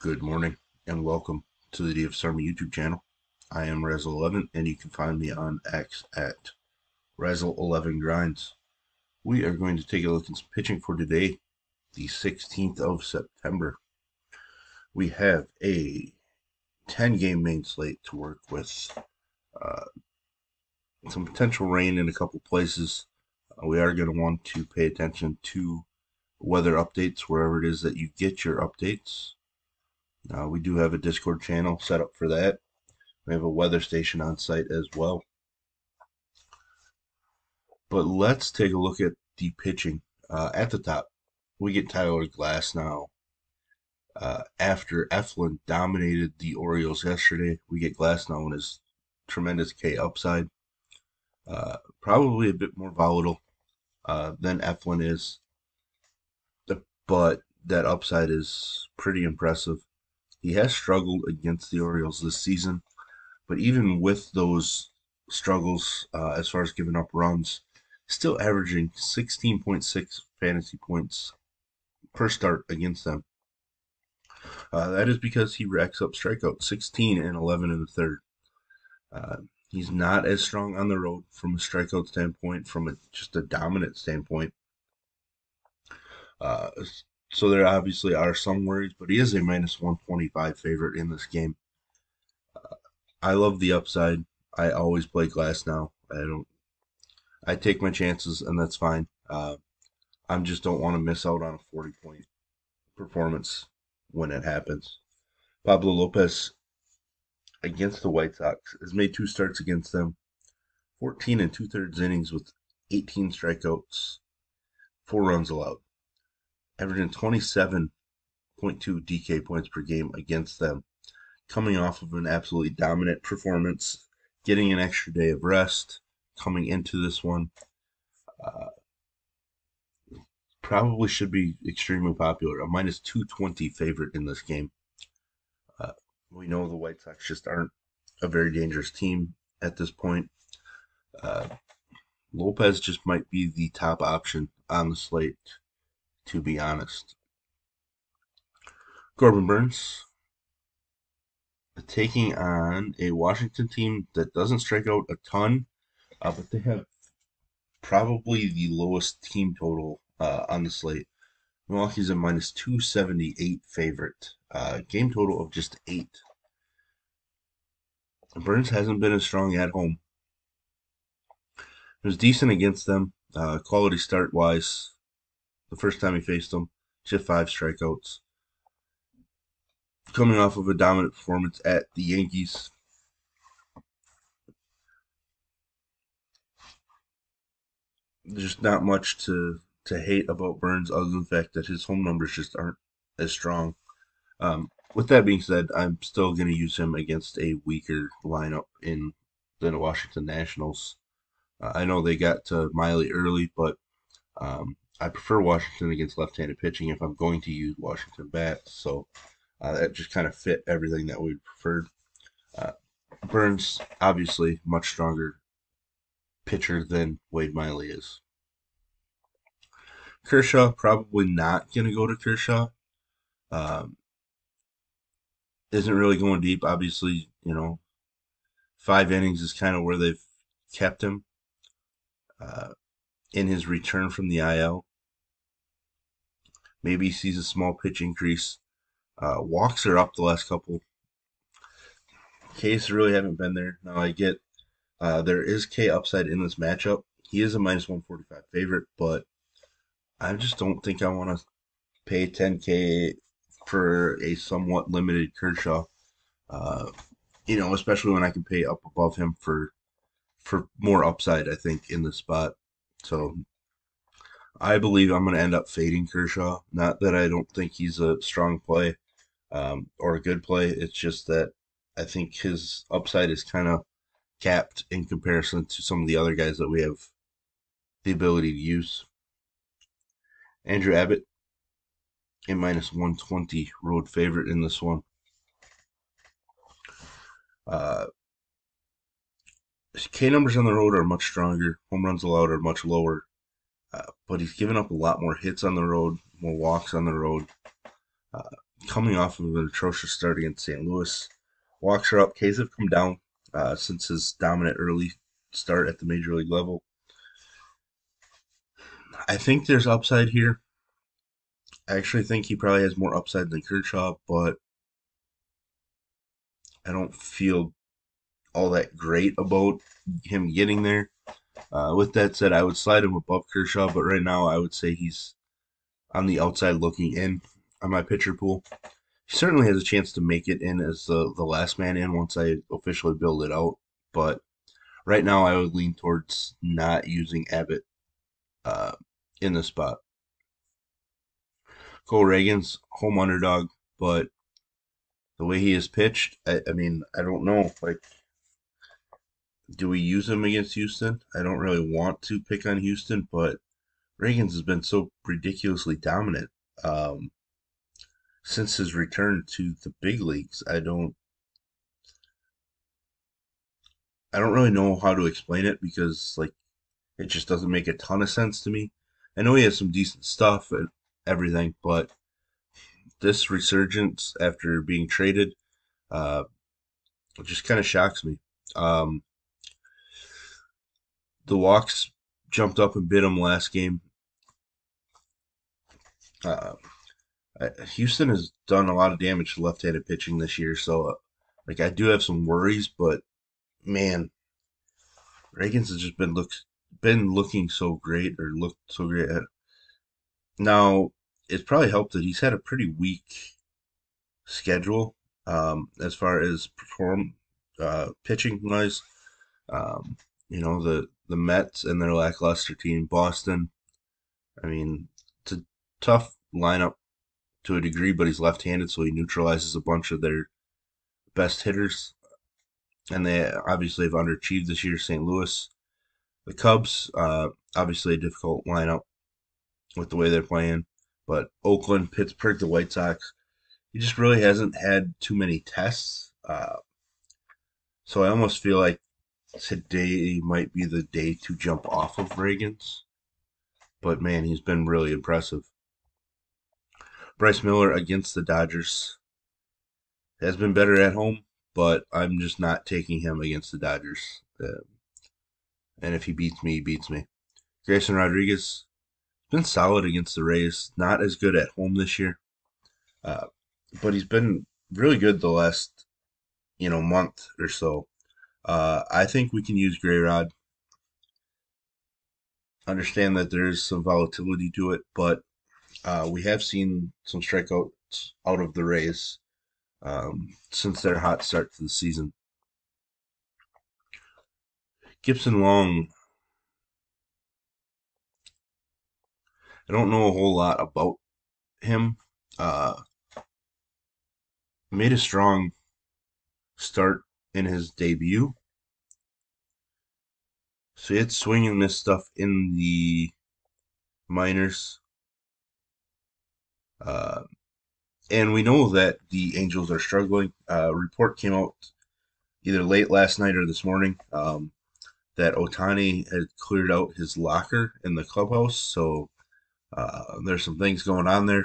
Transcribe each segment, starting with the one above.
Good morning and welcome to the DFS Army YouTube channel. I am Razzle11 and you can find me on X at Razzle11Grinds. We are going to take a look at some pitching for today, the 16th of September. We have a 10 game main slate to work with. Uh, some potential rain in a couple places. Uh, we are going to want to pay attention to weather updates wherever it is that you get your updates. Uh, we do have a Discord channel set up for that. We have a weather station on site as well. But let's take a look at the pitching. Uh, at the top, we get Tyler Glasnow. Uh, after Eflin dominated the Orioles yesterday, we get Glasnow and his tremendous K upside. Uh, probably a bit more volatile uh, than Eflin is, but that upside is pretty impressive. He has struggled against the Orioles this season, but even with those struggles, uh, as far as giving up runs, still averaging 16.6 fantasy points per start against them. Uh, that is because he racks up strikeouts, 16 and 11 in the third. Uh, he's not as strong on the road from a strikeout standpoint, from a, just a dominant standpoint. Uh, so there obviously are some worries, but he is a minus 125 favorite in this game. Uh, I love the upside. I always play Glasnow. I don't. I take my chances, and that's fine. Uh, I just don't want to miss out on a 40 point performance when it happens. Pablo Lopez against the White Sox has made two starts against them, 14 and two thirds innings with 18 strikeouts, four runs allowed averaging 27.2 DK points per game against them, coming off of an absolutely dominant performance, getting an extra day of rest, coming into this one. Uh, probably should be extremely popular. A minus 220 favorite in this game. Uh, we know the White Sox just aren't a very dangerous team at this point. Uh, Lopez just might be the top option on the slate to be honest. Corbin Burnes taking on a Washington team that doesn't strike out a ton, uh, but they have probably the lowest team total uh, on the slate. Milwaukee's a minus 278 favorite. Uh, game total of just 8. Burns hasn't been as strong at home. It was decent against them, uh, quality start wise the first time he faced them. Just five strikeouts. Coming off of a dominant performance at the Yankees. There's not much to to hate about Burnes other than the fact that his home numbers just aren't as strong. Um, with that being said, I'm still going to use him against a weaker lineup in the Washington Nationals. Uh, I know they got to Miley early, but um, I prefer Washington against left-handed pitching if I'm going to use Washington bats. So uh, that just kind of fit everything that we preferred. Uh, Burnes, obviously, much stronger pitcher than Wade Miley is. Kershaw, probably not going to go to Kershaw. Um, isn't really going deep. Obviously, you know, five innings is kind of where they've kept him uh, in his return from the IL. Maybe he sees a small pitch increase. Uh, walks are up the last couple. K's really haven't been there. Now I get uh, there is K upside in this matchup. He is a minus 145 favorite, but I just don't think I want to pay 10K for a somewhat limited Kershaw. Uh, you know, especially when I can pay up above him for for more upside. I think in the spot. So I believe I'm going to end up fading Kershaw. Not that I don't think he's a strong play um, or a good play. It's just that I think his upside is kind of capped in comparison to some of the other guys that we have the ability to use. Andrew Abbott, a minus 120 road favorite in this one. Uh, K numbers on the road are much stronger. Home runs allowed are much lower. Uh, but he's given up a lot more hits on the road, more walks on the road. Uh, coming off of an atrocious start against St. Louis. Walks are up. K's have come down uh, since his dominant early start at the major league level. I think there's upside here. I actually think he probably has more upside than Kershaw, but I don't feel all that great about him getting there. Uh, with that said, I would slide him above Kershaw, but right now I would say he's on the outside looking in on my pitcher pool. He certainly has a chance to make it in as the, the last man in once I officially build it out. But right now I would lean towards not using Abbott uh, in the spot. Cole Ragans home underdog, but the way he is pitched, I, I mean, I don't know. Like, do we use him against Houston? I don't really want to pick on Houston, but Ragans has been so ridiculously dominant um, since his return to the big leagues. I don't, I don't really know how to explain it because like it just doesn't make a ton of sense to me. I know he has some decent stuff and everything, but this resurgence after being traded uh, just kind of shocks me. Um, the walks jumped up and bit him last game. Uh, Houston has done a lot of damage to left-handed pitching this year, so uh, like I do have some worries, but man, Ragans has just been look been looking so great or looked so great. At, now it's probably helped that he's had a pretty weak schedule um, as far as perform uh, pitching wise. Um, you know the the Mets and their lackluster team, Boston. I mean, it's a tough lineup to a degree, but he's left-handed, so he neutralizes a bunch of their best hitters. And they obviously have underachieved this year. St. Louis, the Cubs, uh, obviously a difficult lineup with the way they're playing. But Oakland, Pittsburgh, the White Sox, he just really hasn't had too many tests. Uh, so I almost feel like today might be the day to jump off of Ragans. But man, he's been really impressive. Bryce Miller against the Dodgers has been better at home, but I'm just not taking him against the Dodgers. Uh, and if he beats me, he beats me. Grayson Rodriguez has been solid against the Rays. Not as good at home this year, uh, but he's been really good the last, you know, month or so. Uh, I think we can use Gray Rod. Understand that there is some volatility to it, but uh, we have seen some strikeouts out of the Rays um, since their hot start to the season. Gipson-Long. I don't know a whole lot about him. Uh, made a strong start in his debut. So he had swing and miss stuff in the minors. Uh, and we know that the Angels are struggling. Uh, report came out either late last night or this morning um, that Ohtani had cleared out his locker in the clubhouse. So uh, there's some things going on there.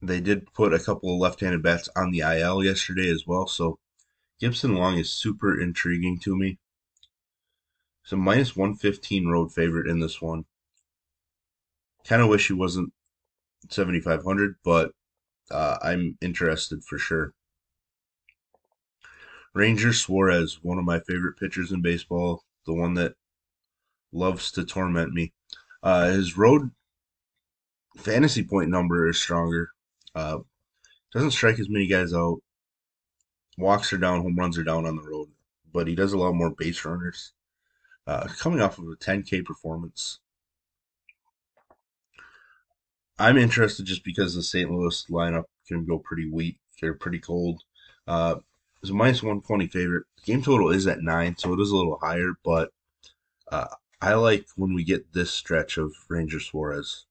They did put a couple of left-handed bats on the IL yesterday as well. So Gipson-Long is super intriguing to me. It's a minus 115 road favorite in this one. Kind of wish he wasn't 7,500, but uh, I'm interested for sure. Ranger Suarez, one of my favorite pitchers in baseball, the one that loves to torment me. Uh, his road fantasy point number is stronger. Uh, doesn't strike as many guys out walks are down, home runs are down on the road, but he does a lot more base runners. Uh, coming off of a 10K performance. I'm interested just because the St. Louis lineup can go pretty weak. They're pretty cold. Uh, it's a minus 120 favorite. Game total is at 9, so it is a little higher, but uh, I like when we get this stretch of Ranger Suarez.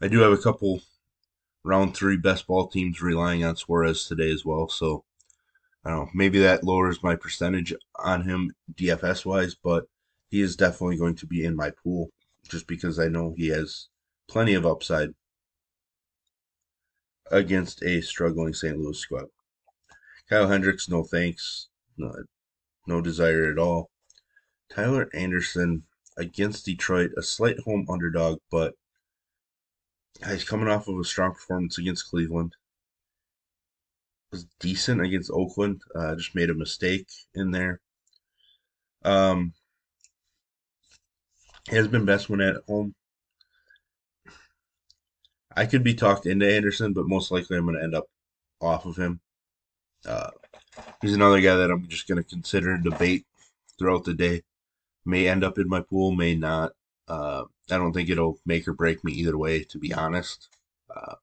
I do have a couple round three best ball teams relying on Suarez today as well. So I don't know, maybe that lowers my percentage on him DFS wise, but he is definitely going to be in my pool just because I know he has plenty of upside. against a struggling St. Louis squad. Kyle Hendricks, no thanks. No, no desire at all. Tyler Anderson against Detroit, a slight home underdog, but he's coming off of a strong performance against Cleveland. Was decent against Oakland. Uh, just made a mistake in there. Um, has been best when at home. I could be talked into Anderson, but most likely I'm going to end up off of him. Uh, he's another guy that I'm just going to consider and debate throughout the day. May end up in my pool, may not. Uh, I don't think it'll make or break me either way, to be honest. Uh,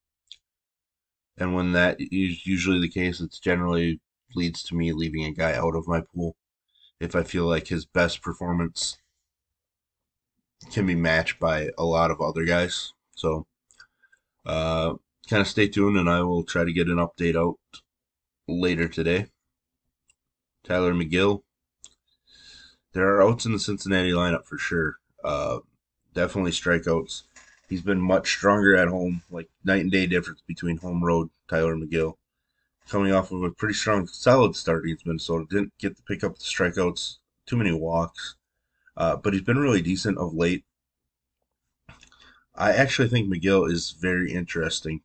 and when that is usually the case, it's generally leads to me leaving a guy out of my pool if I feel like his best performance can be matched by a lot of other guys. So, uh, kind of stay tuned, and I will try to get an update out later today. Tylor Megill. There are outs in the Cincinnati lineup for sure. Uh, definitely strikeouts. He's been much stronger at home, like night and day difference between home road Tylor Megill. Coming off of a pretty strong, solid start against Minnesota, didn't get to pick up the strikeouts, too many walks, uh, but he's been really decent of late. I actually think McGill is very interesting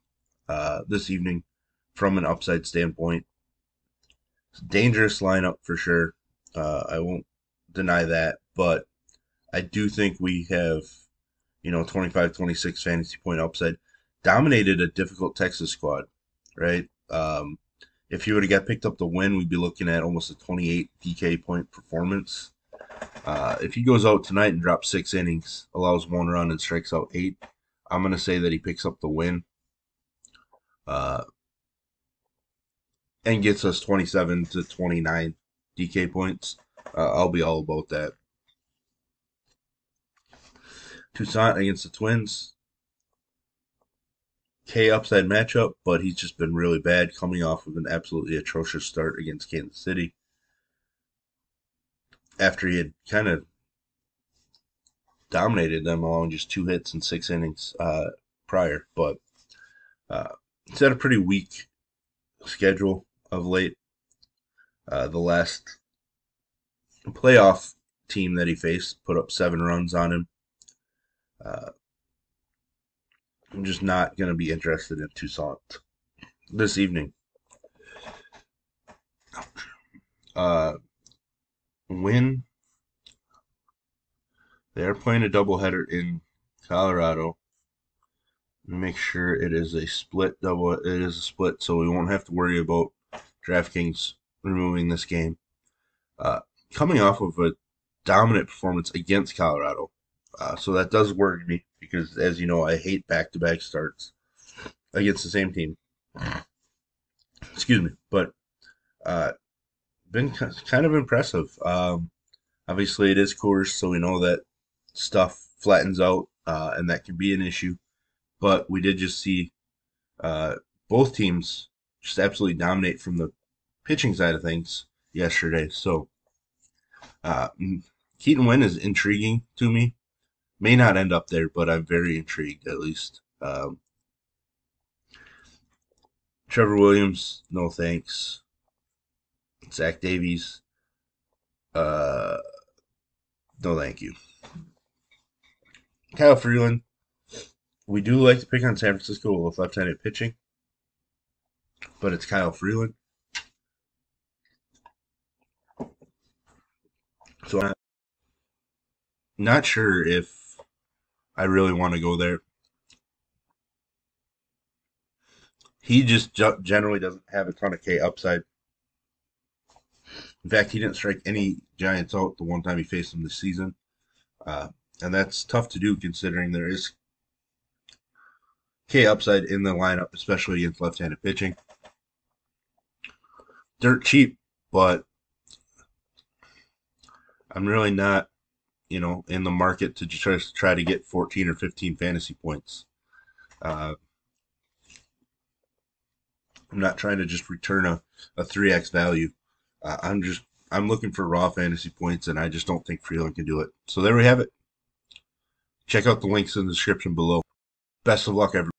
uh, this evening from an upside standpoint. Dangerous lineup for sure. Uh, I won't deny that, but I do think we have, you know, 25, 26 fantasy point upside. Dominated a difficult Texas squad, right? Um, if he would have got picked up the win, we'd be looking at almost a 28 DK point performance. Uh, if he goes out tonight and drops six innings, allows one run and strikes out eight, I'm going to say that he picks up the win. Uh, and gets us 27 to 29 DK points, uh, I'll be all about that. Toussaint against the Twins. K upside matchup, but he's just been really bad coming off of an absolutely atrocious start against Kansas City. After he had kind of dominated them along just two hits and six innings uh, prior, but uh, he's had a pretty weak schedule of late. Uh, the last playoff team that he faced put up seven runs on him. Uh, I'm just not going to be interested in Toussaint this evening. Uh, when they're playing a doubleheader in Colorado, make sure it is a split double. It is a split, so we won't have to worry about DraftKings removing this game. Uh, coming off of a dominant performance against Colorado. Uh, so that does worry me because, as you know, I hate back to back starts against the same team. Excuse me. But uh, been kind of impressive. Um, obviously, it is Coors, so we know that stuff flattens out uh, and that can be an issue. But we did just see uh, both teams just absolutely dominate from the pitching side of things yesterday. So uh, Keaton Winn is intriguing to me. May not end up there, but I'm very intrigued at least. Um, Trevor Williams, no thanks. Zach Davies, uh, no thank you. Kyle Freeland, we do like to pick on San Francisco with left-handed pitching but it's Kyle Freeland. So I'm not sure if I really want to go there. He just generally doesn't have a ton of K upside. In fact, he didn't strike any Giants out the one time he faced them this season. Uh, and that's tough to do considering there is K upside in the lineup, especially against left handed pitching dirt cheap, but I'm really not, you know, in the market to just try, try to get 14 or 15 fantasy points. Uh, I'm not trying to just return a, a 3x value. Uh, I'm just I'm looking for raw fantasy points, and I just don't think Freeland can do it. So there we have it. Check out the links in the description below. Best of luck, everyone.